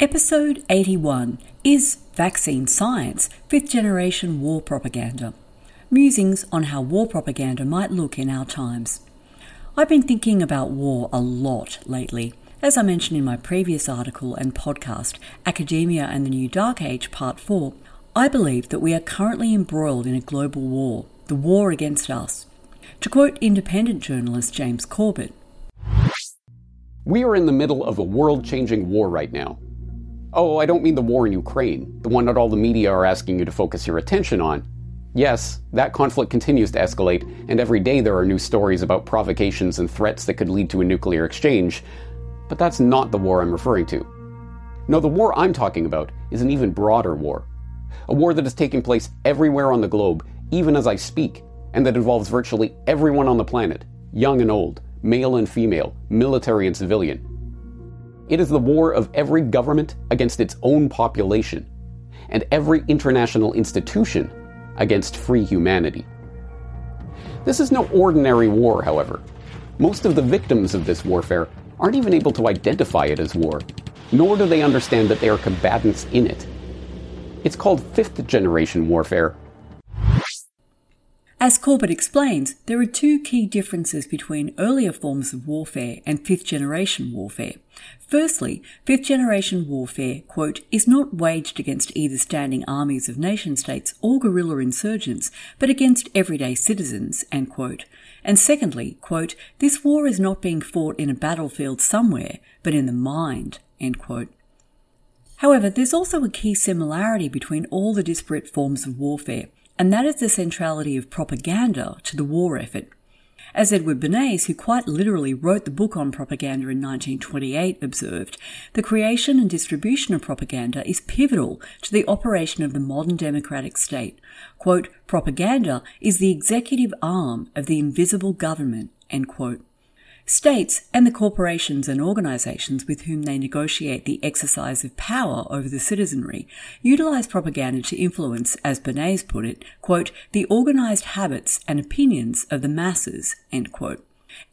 Episode 81 Is Vaccine Science Fifth Generation War Propaganda? Musings on how war propaganda might look in our times. I've been thinking about war a lot lately. As I mentioned in my previous article and podcast, Academia and the New Dark Age Part 4, I believe that we are currently embroiled in a global war, the war against us. To quote independent journalist James Corbett, We are in the middle of a world changing war right now. Oh, I don't mean the war in Ukraine, the one that all the media are asking you to focus your attention on. Yes, that conflict continues to escalate, and every day there are new stories about provocations and threats that could lead to a nuclear exchange. But that's not the war I'm referring to. No, the war I'm talking about is an even broader war. A war that is taking place everywhere on the globe, even as I speak, and that involves virtually everyone on the planet, young and old, male and female, military and civilian. It is the war of every government against its own population, and every international institution against free humanity. This is no ordinary war, however. Most of the victims of this warfare aren't even able to identify it as war, nor do they understand that they are combatants in it. It's called fifth generation warfare as Corbett explains, there are two key differences between earlier forms of warfare and fifth generation warfare. Firstly, fifth generation warfare, quote, is not waged against either standing armies of nation states or guerrilla insurgents, but against everyday citizens, end quote. And secondly, quote, this war is not being fought in a battlefield somewhere, but in the mind, end quote. However, there's also a key similarity between all the disparate forms of warfare, and that is the centrality of propaganda to the war effort. As Edward Bernays, who quite literally wrote the book on propaganda in 1928, observed, the creation and distribution of propaganda is pivotal to the operation of the modern democratic state. Quote, propaganda is the executive arm of the invisible government, end quote. States and the corporations and organizations with whom they negotiate the exercise of power over the citizenry utilize propaganda to influence, as Bernays put it, quote, the organized habits and opinions of the masses, end quote.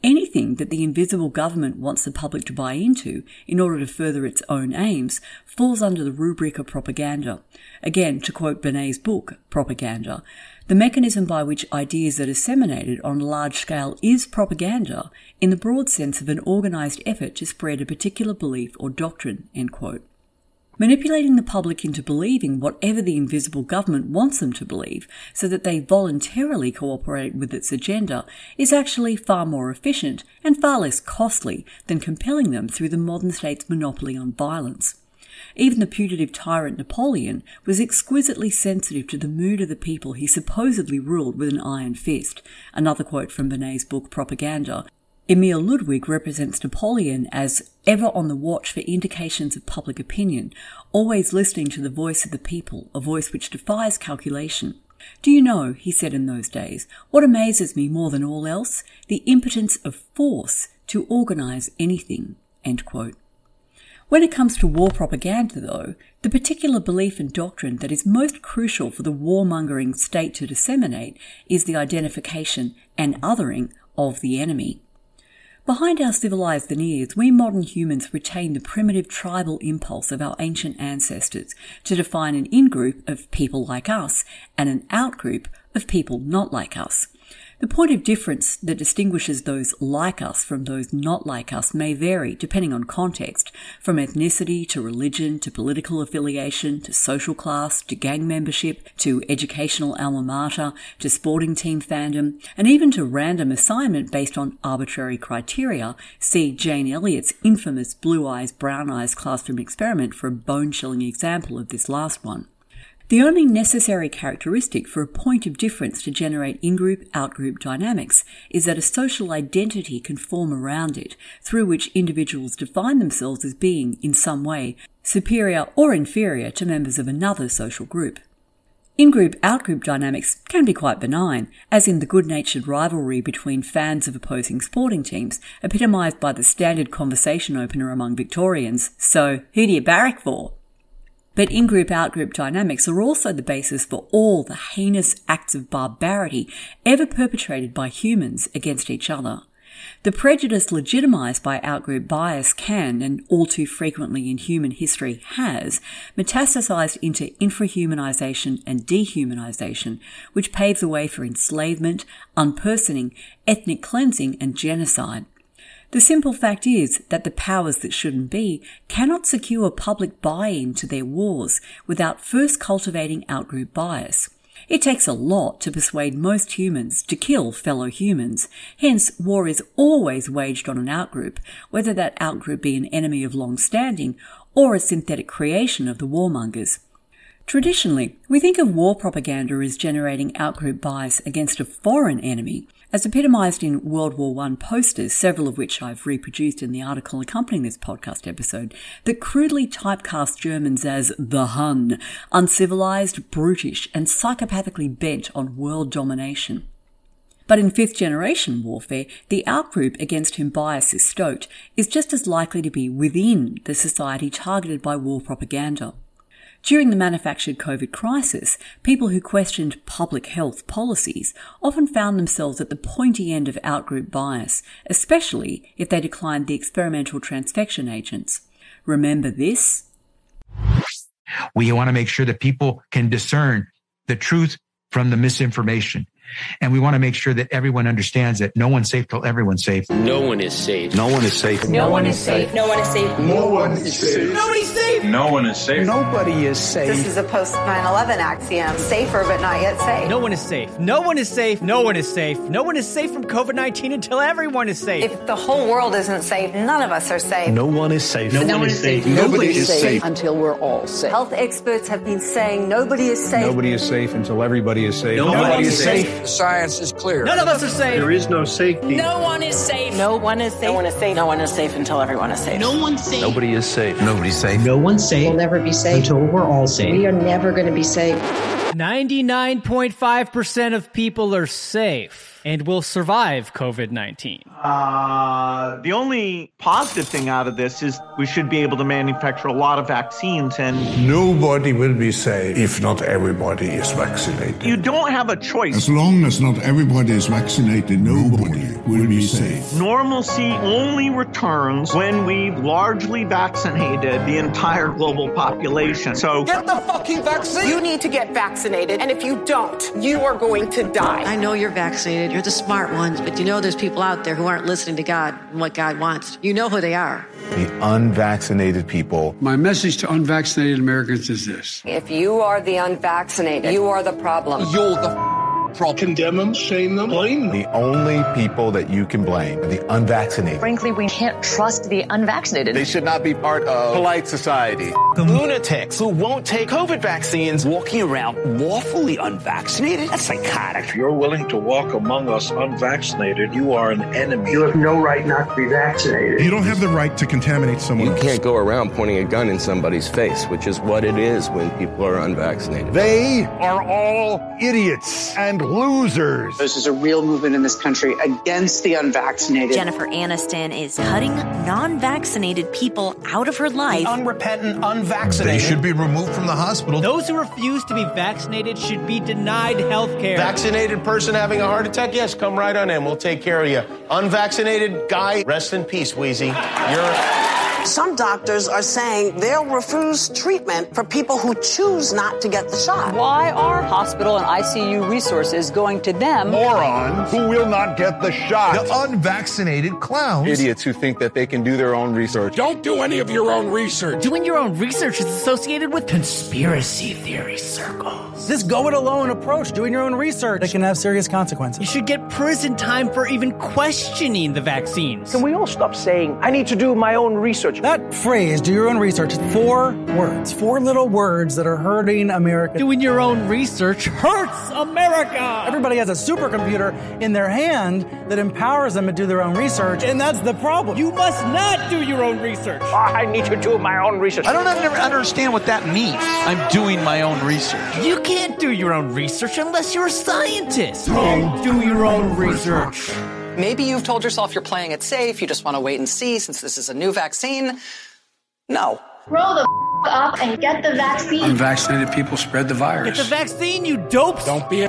Anything that the invisible government wants the public to buy into in order to further its own aims falls under the rubric of propaganda. Again, to quote Bernays' book, Propaganda, the mechanism by which ideas are disseminated on a large scale is propaganda in the broad sense of an organized effort to spread a particular belief or doctrine, Manipulating the public into believing whatever the invisible government wants them to believe so that they voluntarily cooperate with its agenda is actually far more efficient and far less costly than compelling them through the modern state's monopoly on violence. Even the putative tyrant Napoleon was exquisitely sensitive to the mood of the people he supposedly ruled with an iron fist. Another quote from Bernays' book Propaganda. Emil Ludwig represents Napoleon as ever on the watch for indications of public opinion, always listening to the voice of the people, a voice which defies calculation. Do you know, he said in those days, what amazes me more than all else? The impotence of force to organize anything. End quote. When it comes to war propaganda, though, the particular belief and doctrine that is most crucial for the warmongering state to disseminate is the identification and othering of the enemy. Behind our civilized veneers, we modern humans retain the primitive tribal impulse of our ancient ancestors to define an in group of people like us and an out group of people not like us. The point of difference that distinguishes those like us from those not like us may vary depending on context, from ethnicity to religion to political affiliation to social class to gang membership to educational alma mater to sporting team fandom and even to random assignment based on arbitrary criteria. See Jane Elliott's infamous blue eyes, brown eyes classroom experiment for a bone chilling example of this last one. The only necessary characteristic for a point of difference to generate in-group, out-group dynamics is that a social identity can form around it, through which individuals define themselves as being, in some way, superior or inferior to members of another social group. In-group, out-group dynamics can be quite benign, as in the good-natured rivalry between fans of opposing sporting teams, epitomised by the standard conversation opener among Victorians, so who do you barrack for? But in group out group dynamics are also the basis for all the heinous acts of barbarity ever perpetrated by humans against each other. The prejudice legitimized by outgroup bias can, and all too frequently in human history has, metastasized into infrahumanization and dehumanization, which paves the way for enslavement, unpersoning, ethnic cleansing, and genocide. The simple fact is that the powers that shouldn't be cannot secure public buy-in to their wars without first cultivating outgroup bias. It takes a lot to persuade most humans to kill fellow humans. Hence, war is always waged on an outgroup, whether that outgroup be an enemy of long standing or a synthetic creation of the warmongers. Traditionally, we think of war propaganda as generating outgroup bias against a foreign enemy, as epitomized in World War I posters, several of which I've reproduced in the article accompanying this podcast episode, that crudely typecast Germans as the Hun, uncivilized, brutish, and psychopathically bent on world domination. But in fifth generation warfare, the outgroup against whom bias is stoked is just as likely to be within the society targeted by war propaganda. During the manufactured COVID crisis, people who questioned public health policies often found themselves at the pointy end of outgroup bias, especially if they declined the experimental transfection agents. Remember this? We want to make sure that people can discern the truth from the misinformation. And we want to make sure that everyone understands that no one's safe till everyone's safe. No one is safe. No one is safe. No one is safe. No one is safe. No one is safe. Nobody's safe. No one is safe. Nobody is safe. This is a post 9 11 axiom. Safer, but not yet safe. No one is safe. No one is safe. No one is safe. No one is safe from COVID 19 until everyone is safe. If the whole world isn't safe, none of us are safe. No one is safe. No, no one is safe. Nobody is safe until we're all safe. Health experts have been saying nobody is safe. Nobody is safe until everybody is safe. Nobody, Nobody is is safe. safe. The science is clear. None of us are safe. There is no safety. No one is safe. No one is safe. No one is safe. No one is safe until everyone is safe. No one's safe. Nobody is safe. Nobody's safe. No one's safe. We'll never be safe until we're all safe. We are never going to be safe. 99.5% of people are safe and will survive COVID 19. Uh, the only positive thing out of this is we should be able to manufacture a lot of vaccines and Nobody will be safe if not everybody is vaccinated. you don't have a choice. As long as not everybody is vaccinated, nobody will be safe. Normalcy only returns when we've largely vaccinated the entire global population. So Get the fucking vaccine. You need to get vaccinated, and if you don't, you are going to die. I know you're vaccinated. You're the smart ones, but you know there's people out there who aren't listening to God and what God wants. You know who they are. The unvaccinated people. My message to unvaccinated Americans is this. If you are the unvaccinated, you are the problem. You're the problem. Condemn them, shame them, blame them. The only people that you can blame are the unvaccinated. Frankly, we can't trust the unvaccinated. They should not be part of polite society. The Lunatics who won't take COVID vaccines walking around lawfully unvaccinated? That's psychotic. If you're willing to walk among us unvaccinated, you are an enemy. You have no right not to be vaccinated. You don't have the right to contaminate someone You else. can't go around pointing a gun in somebody's face, which is what it is when people are unvaccinated. They are all idiots and losers. This is a real movement in this country against the unvaccinated. Jennifer Aniston is cutting non vaccinated people out of her life. The unrepentant, unvaccinated. They should be removed from the hospital. Those who refuse to be vaccinated should be denied health care. Vaccinated person having a heart attack? Yes, come right on in. We'll take care of you. Unvaccinated guy, rest in peace, Wheezy. You're. Some doctors are saying they'll refuse treatment for people who choose not to get the shot. Why are hospital and ICU resources going to them? Morons who will not get the shot. The unvaccinated clowns. Idiots who think that they can do their own research. Don't do any of your own research. Doing your own research is associated with conspiracy theory circles. This go it alone approach, doing your own research, that can have serious consequences. You should get prison time for even questioning the vaccines. Can we all stop saying, I need to do my own research? Research. That phrase, do your own research, four words, four little words that are hurting America. Doing your own research hurts America. Everybody has a supercomputer in their hand that empowers them to do their own research, and that's the problem. You must not do your own research. Ah, I need to do my own research. I don't understand what that means. I'm doing my own research. You can't do your own research unless you're a scientist. Don't do your own research. Maybe you've told yourself you're playing it safe. You just want to wait and see since this is a new vaccine. No. Grow the f- up and get the vaccine. Unvaccinated people spread the virus. Get the vaccine, you dopes. Don't be a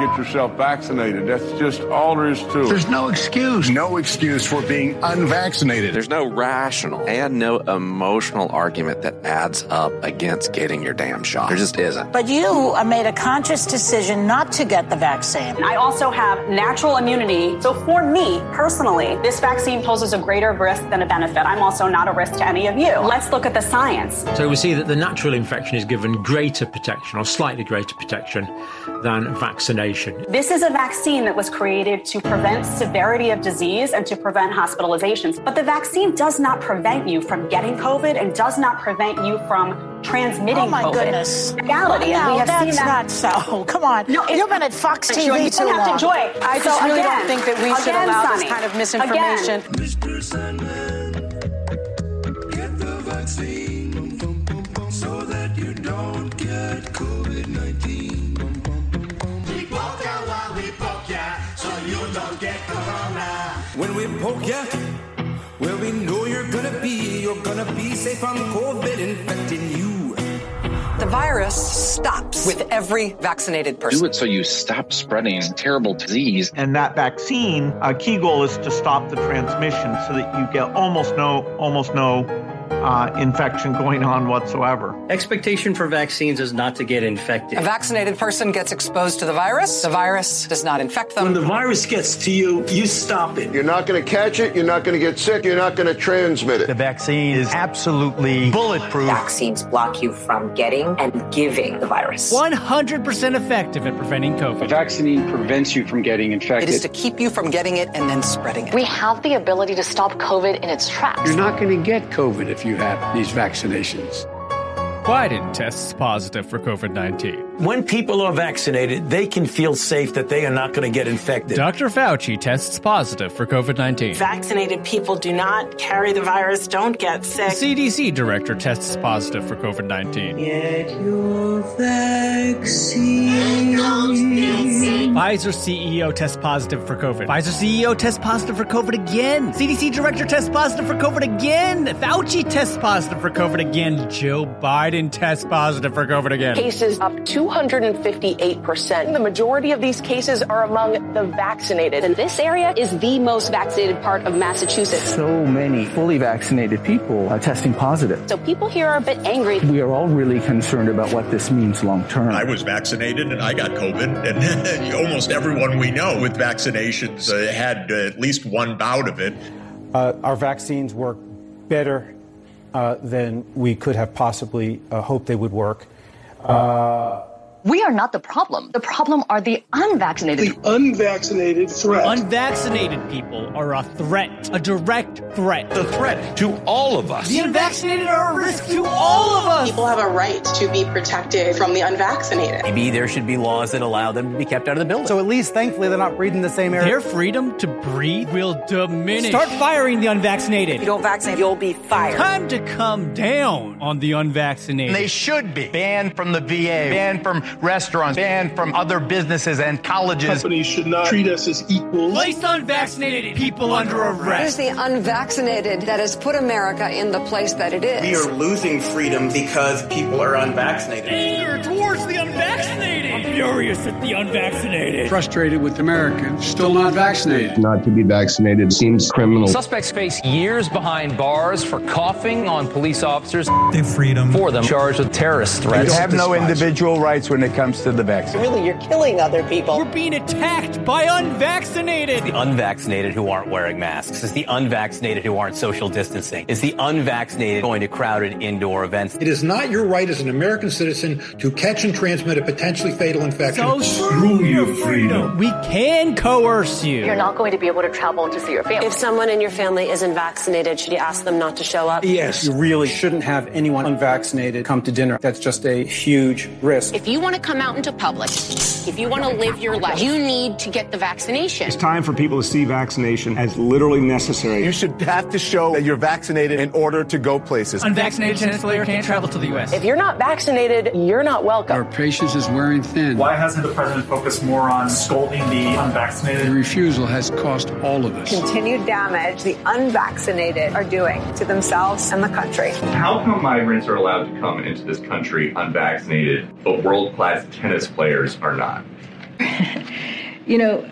Get yourself vaccinated. That's just all there is to it. There's no excuse. No excuse for being unvaccinated. There's no rational and no emotional argument that adds up against getting your damn shot. There just isn't. But you made a conscious decision not to get the vaccine. I also have natural immunity. So for me personally, this vaccine poses a greater risk than a benefit. I'm also not a risk to any of you. Let's look at the science. So we see that the natural infection is given greater protection or slightly greater protection than vaccination. This is a vaccine that was created to prevent severity of disease and to prevent hospitalizations. But the vaccine does not prevent you from getting COVID and does not prevent you from transmitting COVID. oh my COVID. goodness. Reality, no, and we have that's seen that. not so. Come on. No, You've been at Fox TV you too don't have long. to joy. I just So really again, don't think that we should again, allow Sonny, this kind of misinformation. Again. Oh, when we poke ya, well, we know you're gonna be, you're gonna be safe from COVID infecting you. The virus stops with every vaccinated person. Do it so you stop spreading terrible disease. And that vaccine, a key goal is to stop the transmission so that you get almost no, almost no uh, infection going on whatsoever. Expectation for vaccines is not to get infected. A vaccinated person gets exposed to the virus. The virus does not infect them. When the virus gets to you, you stop it. You're not going to catch it. You're not going to get sick. You're not going to transmit it. The vaccine is absolutely bulletproof. Vaccines block you from getting and giving the virus. 100% effective at preventing COVID. A vaccine prevents you from getting infected. It is to keep you from getting it and then spreading it. We have the ability to stop COVID in its tracks. You're not going to get COVID if you have these vaccinations. Biden tests positive for COVID 19. When people are vaccinated, they can feel safe that they are not going to get infected. Dr. Fauci tests positive for COVID 19. Vaccinated people do not carry the virus, don't get sick. The CDC director tests positive for COVID 19. Get your vaccine. Pfizer CEO tests positive for COVID. Pfizer CEO tests positive for COVID again. CDC director tests positive for COVID again. Fauci tests positive for COVID again. Joe Biden tests positive for COVID again. Cases up 258%. The majority of these cases are among the vaccinated. And this area is the most vaccinated part of Massachusetts. So many fully vaccinated people are testing positive. So people here are a bit angry. We are all really concerned about what this means long term. I was vaccinated and I got COVID, and almost everyone we know with vaccinations uh, had uh, at least one bout of it. Uh, our vaccines work better than we could have possibly uh, hoped they would work. We are not the problem. The problem are the unvaccinated. The unvaccinated threat. Unvaccinated people are a threat, a direct threat. The threat to all of us. The unvaccinated are a risk to all of us. People have a right to be protected from the unvaccinated. Maybe there should be laws that allow them to be kept out of the building. So at least, thankfully, they're not breathing the same air. Their freedom to breathe will diminish. Start firing the unvaccinated. If you don't vaccinate, you'll be fired. Time to come down on the unvaccinated. They should be banned from the VA, banned from restaurants, banned from other businesses and colleges. Companies should not treat us as equals. Place unvaccinated people under arrest. It is the unvaccinated that has put America in the place that it is. We are losing freedom because people are unvaccinated. Anger towards the unvaccinated. I'm furious at the unvaccinated. Frustrated with Americans still not vaccinated. Not to be vaccinated seems criminal. Suspects face years behind bars for coughing on police officers. Their freedom. For them charged with terrorist threats. You have no individual rights when it comes to the vaccine. Really, you're killing other people. We're being attacked by unvaccinated. The unvaccinated who aren't wearing masks. It's the unvaccinated who aren't social distancing. It's the unvaccinated going to crowded indoor events. It is not your right as an American citizen to catch and transmit a potentially fatal infection. So screw your freedom. We can coerce you. You're not going to be able to travel to see your family. If someone in your family isn't vaccinated, should you ask them not to show up? Yes. You really shouldn't have anyone unvaccinated come to dinner. That's just a huge risk. If you want to come out into public, if you want to live your life, you need to get the vaccination. It's time for people to see vaccination as literally necessary. You should have to show that you're vaccinated in order to go places. Unvaccinated tennis player can't travel to the U.S. If you're not vaccinated, you're not welcome. Our patience is wearing thin. Why hasn't the president focused more on scolding the unvaccinated? The refusal has cost all of us. Continued damage the unvaccinated are doing to themselves and the country. How come migrants are allowed to come into this country unvaccinated, but world class tennis players are not? you know,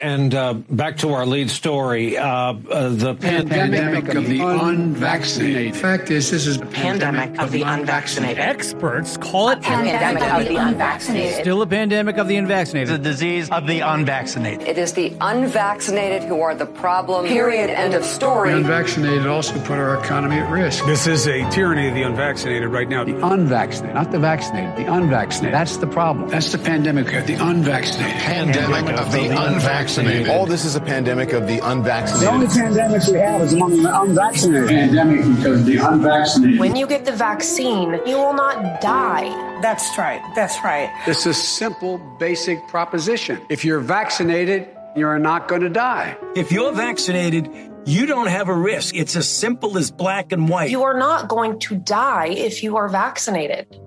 And uh, back to our lead story, uh, uh, the pandemic, pandemic of the unvaccinated. Fact is, this is a pandemic of the unvaccinated. Experts call it a pandemic of the unvaccinated. Still a pandemic of the unvaccinated. The disease of the unvaccinated. It is the unvaccinated who are the problem. Period. End of story. The unvaccinated also put our economy at risk. This is a tyranny of the unvaccinated right now. The unvaccinated, not the vaccinated, the unvaccinated. That's the problem. That's the pandemic of the unvaccinated. Pandemic of the unvaccinated. All this is a pandemic of the unvaccinated. The only pandemic we have is among the unvaccinated. Pandemic because the unvaccinated. When you get the vaccine, you will not die. That's right. That's right. It's a simple, basic proposition. If you're vaccinated, you're not going to die. If you're vaccinated, you don't have a risk. It's as simple as black and white. You are not going to die if you are vaccinated.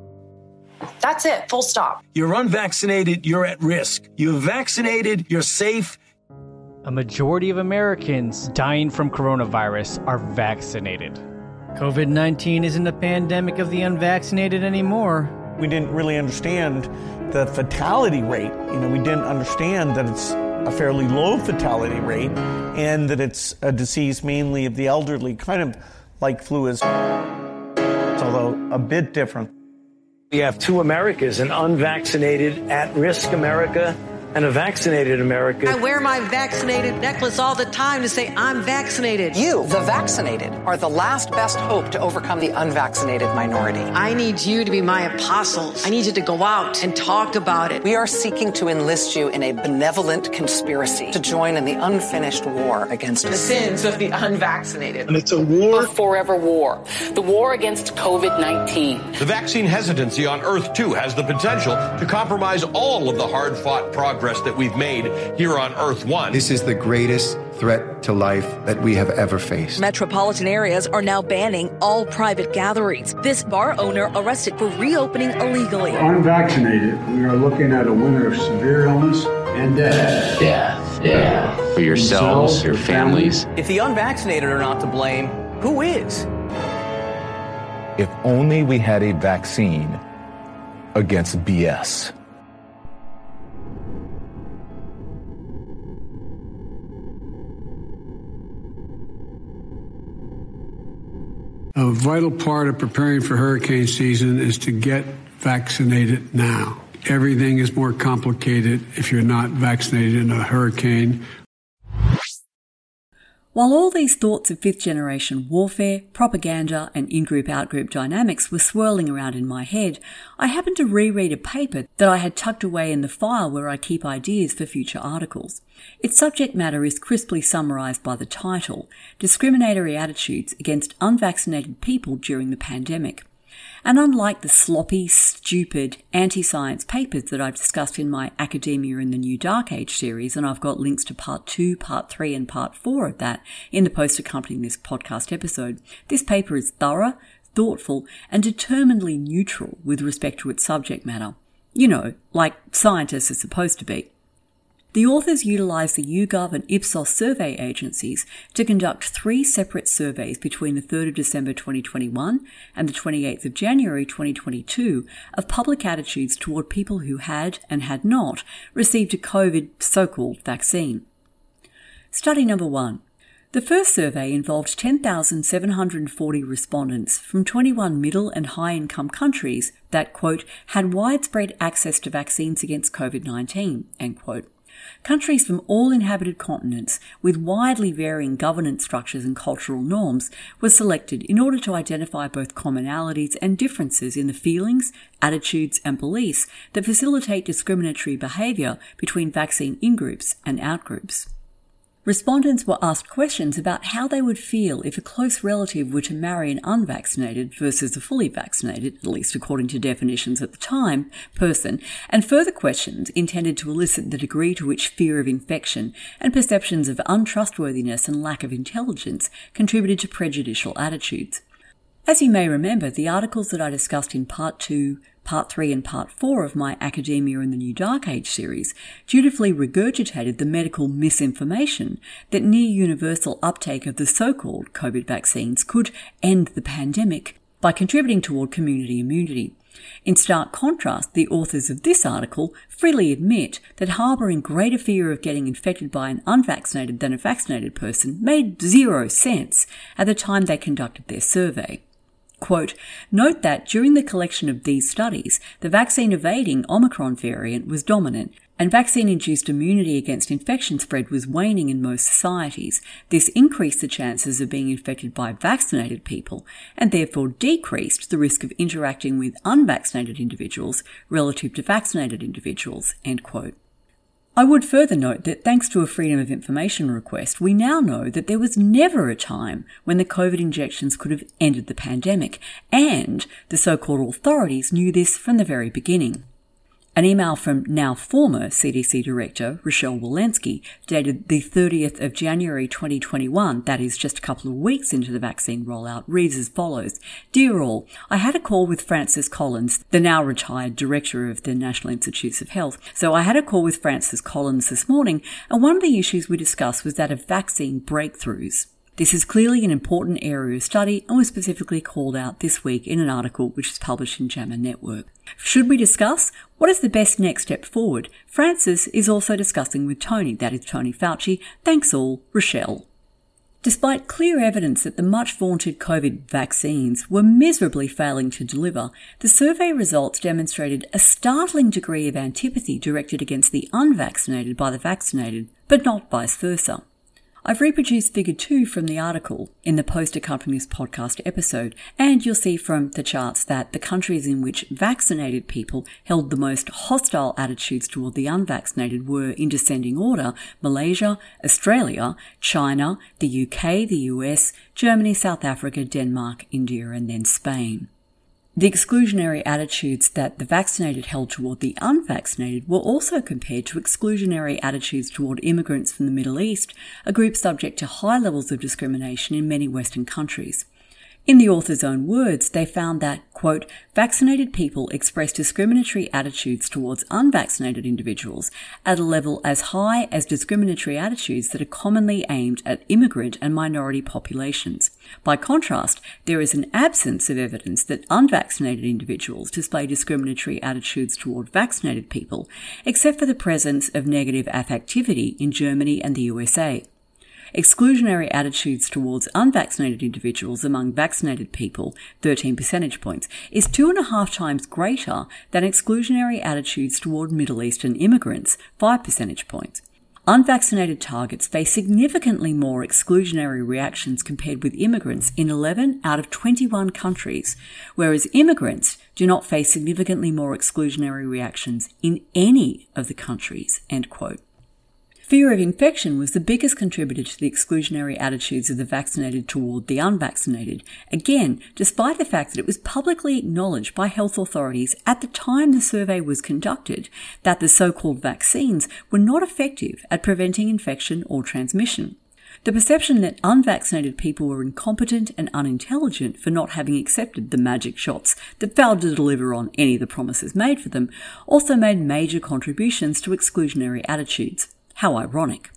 That's it, full stop. You're unvaccinated, you're at risk. You're vaccinated, you're safe. A majority of Americans dying from coronavirus are vaccinated. COVID 19 isn't a pandemic of the unvaccinated anymore. We didn't really understand the fatality rate. You know, we didn't understand that it's a fairly low fatality rate and that it's a disease mainly of the elderly, kind of like flu is, although a bit different. We have two Americas an unvaccinated, at risk America and a vaccinated America. I wear my vaccinated necklace all the time to say I'm vaccinated. You, the vaccinated, are the last best hope to overcome the unvaccinated minority. I need you to be my apostles. I need you to go out and talk about it. We are seeking to enlist you in a benevolent conspiracy to join in the unfinished war against the sins of the unvaccinated. And it's a war. A forever war. The war against COVID 19. The vaccine hesitancy on Earth, too, has the potential to compromise all of the hard fought progress that we've made here on Earth One. This is the greatest threat to life that we have ever faced. Metropolitan areas are now banning all private gatherings. This bar owner arrested for reopening illegally. Unvaccinated, we are looking at a winter of severe illness and death. Death, yeah. For yourselves, your families. If the unvaccinated are not to blame, who is? If only we had a vaccine against BS. A vital part of preparing for hurricane season is to get vaccinated now. Everything is more complicated if you're not vaccinated in a hurricane. While all these thoughts of fifth generation warfare, propaganda, and in group out group dynamics were swirling around in my head, I happened to reread a paper that I had tucked away in the file where I keep ideas for future articles. Its subject matter is crisply summarized by the title Discriminatory Attitudes Against Unvaccinated People During the Pandemic. And unlike the sloppy, stupid, anti-science papers that I've discussed in my Academia in the New Dark Age series, and I've got links to part two, part three, and part four of that in the post accompanying this podcast episode, this paper is thorough, thoughtful, and determinedly neutral with respect to its subject matter. You know, like scientists are supposed to be. The authors utilised the YouGov and Ipsos survey agencies to conduct three separate surveys between the 3rd of December 2021 and the 28th of January 2022 of public attitudes toward people who had and had not received a COVID so-called vaccine. Study number one. The first survey involved 10,740 respondents from 21 middle and high income countries that, quote, had widespread access to vaccines against COVID 19, end quote. Countries from all inhabited continents with widely varying governance structures and cultural norms were selected in order to identify both commonalities and differences in the feelings, attitudes, and beliefs that facilitate discriminatory behaviour between vaccine in-groups and out-groups. Respondents were asked questions about how they would feel if a close relative were to marry an unvaccinated versus a fully vaccinated, at least according to definitions at the time, person, and further questions intended to elicit the degree to which fear of infection and perceptions of untrustworthiness and lack of intelligence contributed to prejudicial attitudes. As you may remember, the articles that I discussed in Part 2, Part 3 and Part 4 of my Academia in the New Dark Age series dutifully regurgitated the medical misinformation that near universal uptake of the so-called COVID vaccines could end the pandemic by contributing toward community immunity. In stark contrast, the authors of this article freely admit that harbouring greater fear of getting infected by an unvaccinated than a vaccinated person made zero sense at the time they conducted their survey. Quote, note that during the collection of these studies, the vaccine evading Omicron variant was dominant, and vaccine induced immunity against infection spread was waning in most societies. This increased the chances of being infected by vaccinated people, and therefore decreased the risk of interacting with unvaccinated individuals relative to vaccinated individuals. End quote. I would further note that thanks to a Freedom of Information request, we now know that there was never a time when the COVID injections could have ended the pandemic, and the so-called authorities knew this from the very beginning. An email from now former CDC Director Rochelle Walensky, dated the 30th of January 2021, that is just a couple of weeks into the vaccine rollout, reads as follows. Dear all, I had a call with Francis Collins, the now retired Director of the National Institutes of Health. So I had a call with Francis Collins this morning, and one of the issues we discussed was that of vaccine breakthroughs. This is clearly an important area of study and was specifically called out this week in an article which was published in JAMA Network. Should we discuss what is the best next step forward? Francis is also discussing with Tony, that is Tony Fauci. Thanks all, Rochelle. Despite clear evidence that the much vaunted COVID vaccines were miserably failing to deliver, the survey results demonstrated a startling degree of antipathy directed against the unvaccinated by the vaccinated, but not vice versa. I've reproduced figure 2 from the article in the post accompanying this podcast episode, and you'll see from the charts that the countries in which vaccinated people held the most hostile attitudes toward the unvaccinated were in descending order Malaysia, Australia, China, the UK, the US, Germany, South Africa, Denmark, India, and then Spain. The exclusionary attitudes that the vaccinated held toward the unvaccinated were also compared to exclusionary attitudes toward immigrants from the Middle East, a group subject to high levels of discrimination in many Western countries. In the author's own words, they found that, quote, vaccinated people express discriminatory attitudes towards unvaccinated individuals at a level as high as discriminatory attitudes that are commonly aimed at immigrant and minority populations. By contrast, there is an absence of evidence that unvaccinated individuals display discriminatory attitudes toward vaccinated people, except for the presence of negative affectivity in Germany and the USA exclusionary attitudes towards unvaccinated individuals among vaccinated people, 13 percentage points, is two and a half times greater than exclusionary attitudes toward Middle Eastern immigrants, 5 percentage points. Unvaccinated targets face significantly more exclusionary reactions compared with immigrants in 11 out of 21 countries, whereas immigrants do not face significantly more exclusionary reactions in any of the countries. End quote. Fear of infection was the biggest contributor to the exclusionary attitudes of the vaccinated toward the unvaccinated, again, despite the fact that it was publicly acknowledged by health authorities at the time the survey was conducted that the so-called vaccines were not effective at preventing infection or transmission. The perception that unvaccinated people were incompetent and unintelligent for not having accepted the magic shots that failed to deliver on any of the promises made for them also made major contributions to exclusionary attitudes. How ironic.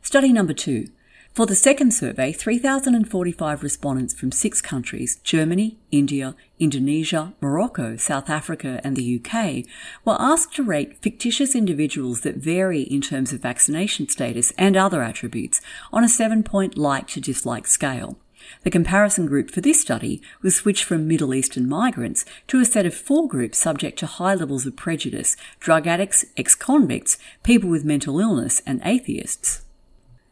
Study number two. For the second survey, 3,045 respondents from six countries Germany, India, Indonesia, Morocco, South Africa, and the UK were asked to rate fictitious individuals that vary in terms of vaccination status and other attributes on a seven point like to dislike scale. The comparison group for this study was switched from Middle Eastern migrants to a set of four groups subject to high levels of prejudice drug addicts, ex convicts, people with mental illness, and atheists.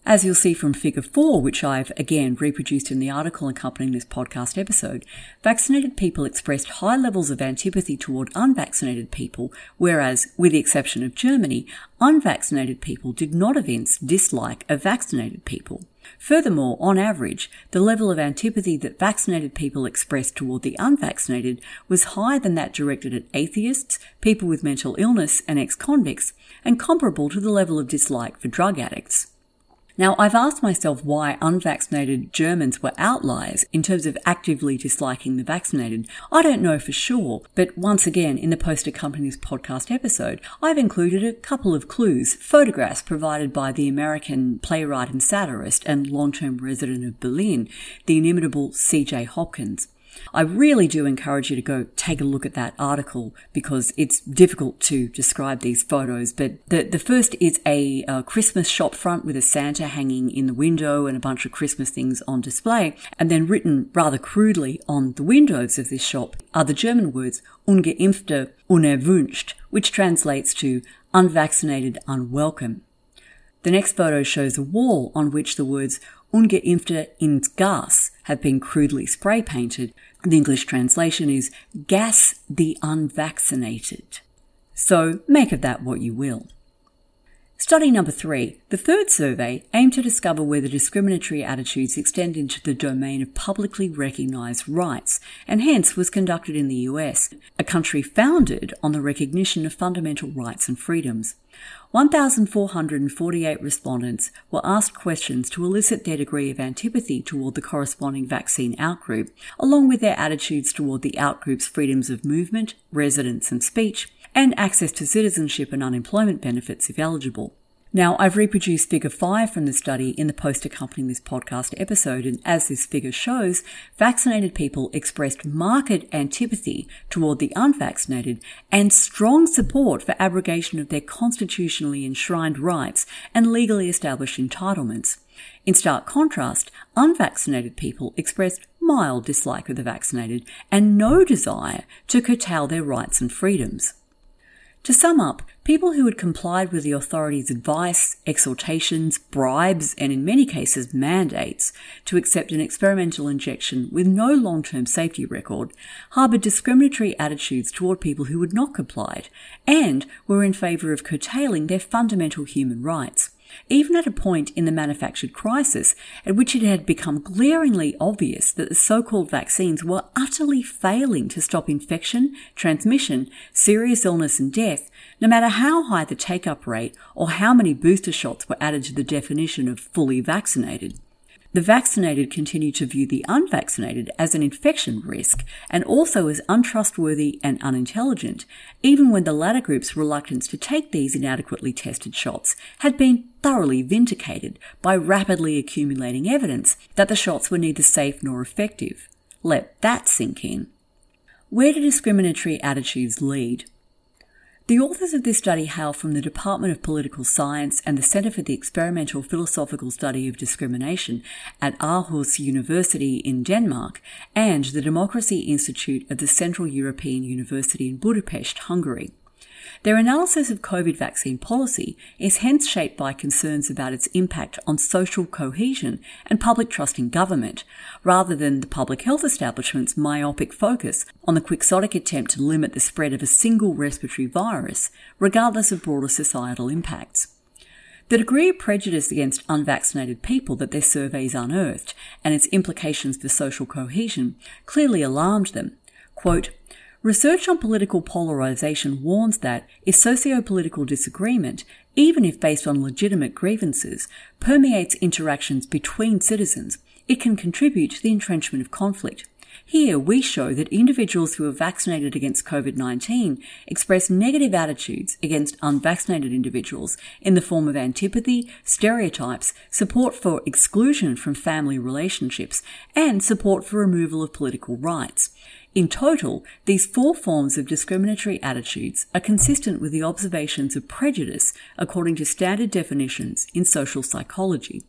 As you'll see from figure 4, which I've again reproduced in the article accompanying this podcast episode, vaccinated people expressed high levels of antipathy toward unvaccinated people, whereas, with the exception of Germany, unvaccinated people did not evince dislike of vaccinated people. Furthermore, on average, the level of antipathy that vaccinated people expressed toward the unvaccinated was higher than that directed at atheists, people with mental illness, and ex convicts, and comparable to the level of dislike for drug addicts. Now, I've asked myself why unvaccinated Germans were outliers in terms of actively disliking the vaccinated. I don't know for sure, but once again, in the post accompanying podcast episode, I've included a couple of clues, photographs provided by the American playwright and satirist and long-term resident of Berlin, the inimitable C.J. Hopkins. I really do encourage you to go take a look at that article because it's difficult to describe these photos. But the, the first is a, a Christmas shop front with a Santa hanging in the window and a bunch of Christmas things on display. And then written rather crudely on the windows of this shop are the German words Ungeimpfte unerwünscht, which translates to unvaccinated unwelcome. The next photo shows a wall on which the words Ungeimpfte ins Gas have been crudely spray painted. The English translation is gas the unvaccinated. So make of that what you will. Study number three. The third survey aimed to discover whether discriminatory attitudes extend into the domain of publicly recognized rights, and hence was conducted in the US, a country founded on the recognition of fundamental rights and freedoms. 1,448 respondents were asked questions to elicit their degree of antipathy toward the corresponding vaccine outgroup, along with their attitudes toward the outgroup's freedoms of movement, residence and speech, and access to citizenship and unemployment benefits if eligible. Now, I've reproduced figure 5 from the study in the post accompanying this podcast episode, and as this figure shows, vaccinated people expressed marked antipathy toward the unvaccinated and strong support for abrogation of their constitutionally enshrined rights and legally established entitlements. In stark contrast, unvaccinated people expressed mild dislike of the vaccinated and no desire to curtail their rights and freedoms. To sum up, people who had complied with the authorities' advice, exhortations, bribes, and in many cases mandates to accept an experimental injection with no long term safety record harboured discriminatory attitudes toward people who had not complied and were in favour of curtailing their fundamental human rights even at a point in the manufactured crisis at which it had become glaringly obvious that the so-called vaccines were utterly failing to stop infection, transmission, serious illness and death, no matter how high the take-up rate or how many booster shots were added to the definition of fully vaccinated. The vaccinated continue to view the unvaccinated as an infection risk and also as untrustworthy and unintelligent, even when the latter group's reluctance to take these inadequately tested shots had been thoroughly vindicated by rapidly accumulating evidence that the shots were neither safe nor effective. Let that sink in. Where do discriminatory attitudes lead? The authors of this study hail from the Department of Political Science and the Center for the Experimental Philosophical Study of Discrimination at Aarhus University in Denmark and the Democracy Institute of the Central European University in Budapest, Hungary. Their analysis of COVID vaccine policy is hence shaped by concerns about its impact on social cohesion and public trust in government, rather than the public health establishment's myopic focus on the quixotic attempt to limit the spread of a single respiratory virus, regardless of broader societal impacts. The degree of prejudice against unvaccinated people that their surveys unearthed and its implications for social cohesion clearly alarmed them. Quote, Research on political polarization warns that if socio-political disagreement, even if based on legitimate grievances, permeates interactions between citizens, it can contribute to the entrenchment of conflict. Here, we show that individuals who are vaccinated against COVID 19 express negative attitudes against unvaccinated individuals in the form of antipathy, stereotypes, support for exclusion from family relationships, and support for removal of political rights. In total, these four forms of discriminatory attitudes are consistent with the observations of prejudice according to standard definitions in social psychology.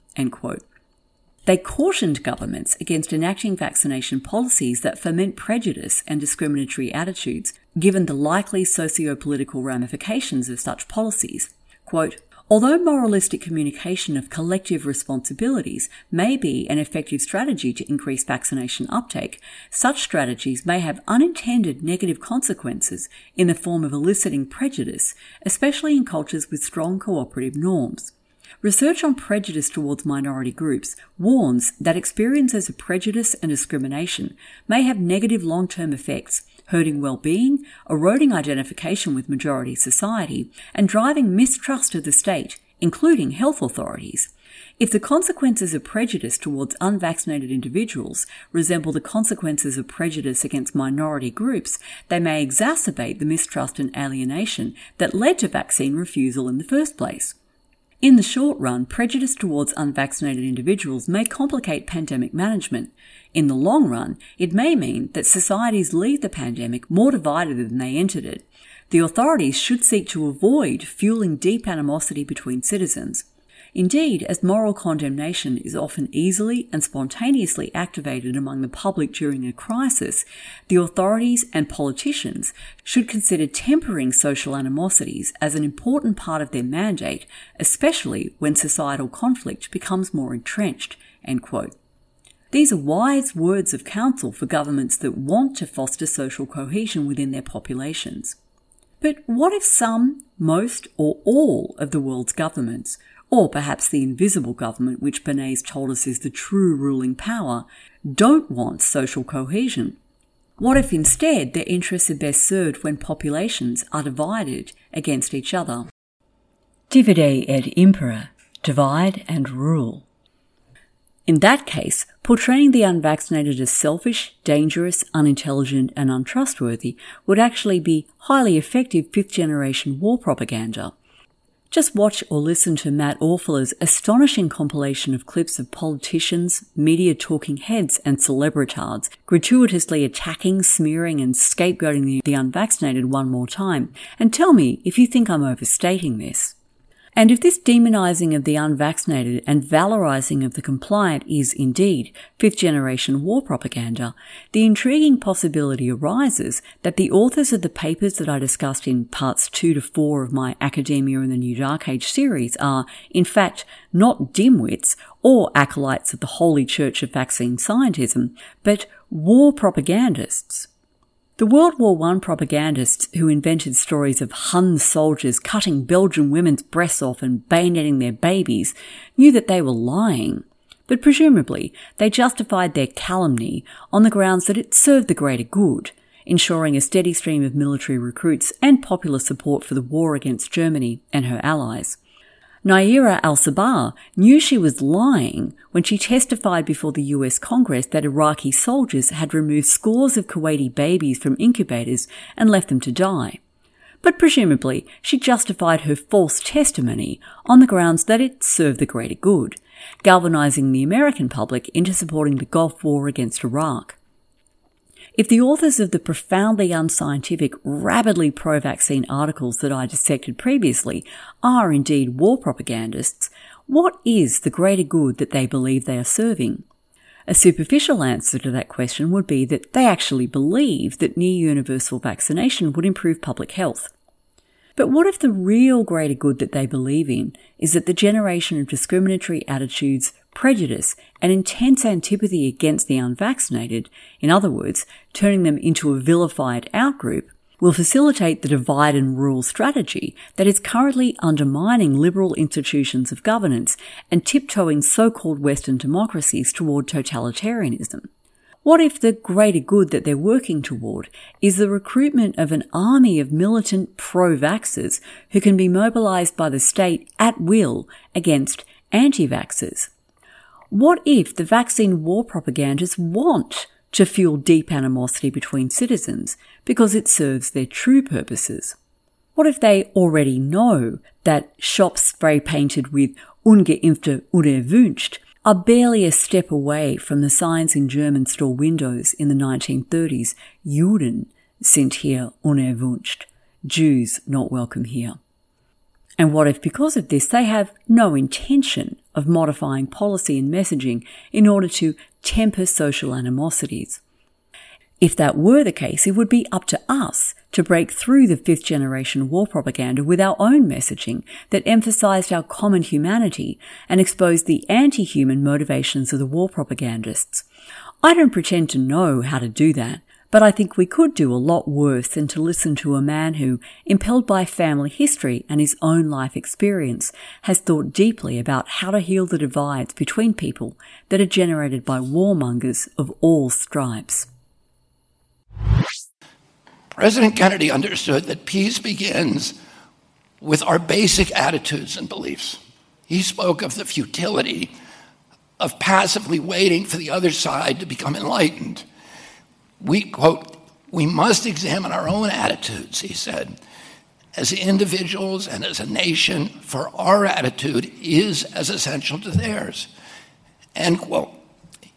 They cautioned governments against enacting vaccination policies that foment prejudice and discriminatory attitudes, given the likely socio political ramifications of such policies. Quote, Although moralistic communication of collective responsibilities may be an effective strategy to increase vaccination uptake, such strategies may have unintended negative consequences in the form of eliciting prejudice, especially in cultures with strong cooperative norms. Research on prejudice towards minority groups warns that experiences of prejudice and discrimination may have negative long term effects hurting well-being, eroding identification with majority society, and driving mistrust of the state, including health authorities. If the consequences of prejudice towards unvaccinated individuals resemble the consequences of prejudice against minority groups, they may exacerbate the mistrust and alienation that led to vaccine refusal in the first place. In the short run, prejudice towards unvaccinated individuals may complicate pandemic management. In the long run, it may mean that societies leave the pandemic more divided than they entered it. The authorities should seek to avoid fueling deep animosity between citizens. Indeed, as moral condemnation is often easily and spontaneously activated among the public during a crisis, the authorities and politicians should consider tempering social animosities as an important part of their mandate, especially when societal conflict becomes more entrenched. These are wise words of counsel for governments that want to foster social cohesion within their populations. But what if some, most, or all of the world's governments or perhaps the invisible government which Bernays told us is the true ruling power, don't want social cohesion? What if instead their interests are best served when populations are divided against each other? Divide et impera, divide and rule. In that case, portraying the unvaccinated as selfish, dangerous, unintelligent, and untrustworthy would actually be highly effective fifth generation war propaganda. Just watch or listen to Matt Orfalea's astonishing compilation of clips of politicians, media talking heads, and celebritards gratuitously attacking, smearing, and scapegoating the unvaccinated one more time, and tell me if you think I'm overstating this. And if this demonizing of the unvaccinated and valorizing of the compliant is indeed fifth generation war propaganda, the intriguing possibility arises that the authors of the papers that I discussed in parts two to four of my Academia in the New Dark Age series are, in fact, not dimwits or acolytes of the Holy Church of vaccine scientism, but war propagandists. The World War I propagandists who invented stories of Hun soldiers cutting Belgian women's breasts off and bayoneting their babies knew that they were lying. But presumably, they justified their calumny on the grounds that it served the greater good, ensuring a steady stream of military recruits and popular support for the war against Germany and her allies. Nayirah al Sabah knew she was lying when she testified before the US Congress that Iraqi soldiers had removed scores of Kuwaiti babies from incubators and left them to die. But presumably, she justified her false testimony on the grounds that it served the greater good, galvanizing the American public into supporting the Gulf War against Iraq. If the authors of the profoundly unscientific, rabidly pro vaccine articles that I dissected previously are indeed war propagandists, what is the greater good that they believe they are serving? A superficial answer to that question would be that they actually believe that near universal vaccination would improve public health. But what if the real greater good that they believe in is that the generation of discriminatory attitudes, prejudice, and intense antipathy against the unvaccinated, in other words, turning them into a vilified outgroup, will facilitate the divide and rule strategy that is currently undermining liberal institutions of governance and tiptoeing so-called Western democracies toward totalitarianism. What if the greater good that they're working toward is the recruitment of an army of militant pro-vaxxers who can be mobilized by the state at will against anti-vaxxers? What if the vaccine war propagandists want to fuel deep animosity between citizens because it serves their true purposes? What if they already know that shops spray painted with ungeimpfte unerwünscht are barely a step away from the signs in German store windows in the 1930s Juden sind hier unerwünscht, Jews not welcome here. And what if, because of this, they have no intention of modifying policy and messaging in order to temper social animosities? If that were the case, it would be up to us to break through the fifth generation war propaganda with our own messaging that emphasized our common humanity and exposed the anti-human motivations of the war propagandists. I don't pretend to know how to do that, but I think we could do a lot worse than to listen to a man who, impelled by family history and his own life experience, has thought deeply about how to heal the divides between people that are generated by warmongers of all stripes. President Kennedy understood that peace begins with our basic attitudes and beliefs. He spoke of the futility of passively waiting for the other side to become enlightened we, quote, we must examine our own attitudes, he said, as individuals and as a nation, for our attitude is as essential to theirs. End quote.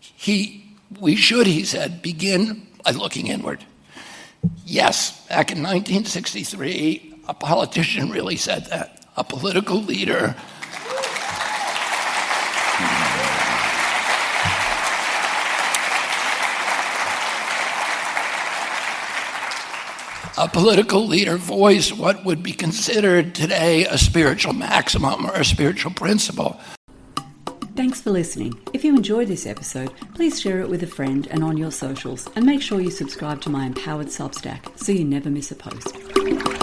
He, we should, he said, begin by looking inward. Yes, back in 1963, a politician really said that. A political leader a political leader voiced what would be considered today a spiritual maximum or a spiritual principle. Thanks for listening. If you enjoyed this episode, please share it with a friend and on your socials, and make sure you subscribe to my empowered Substack so you never miss a post.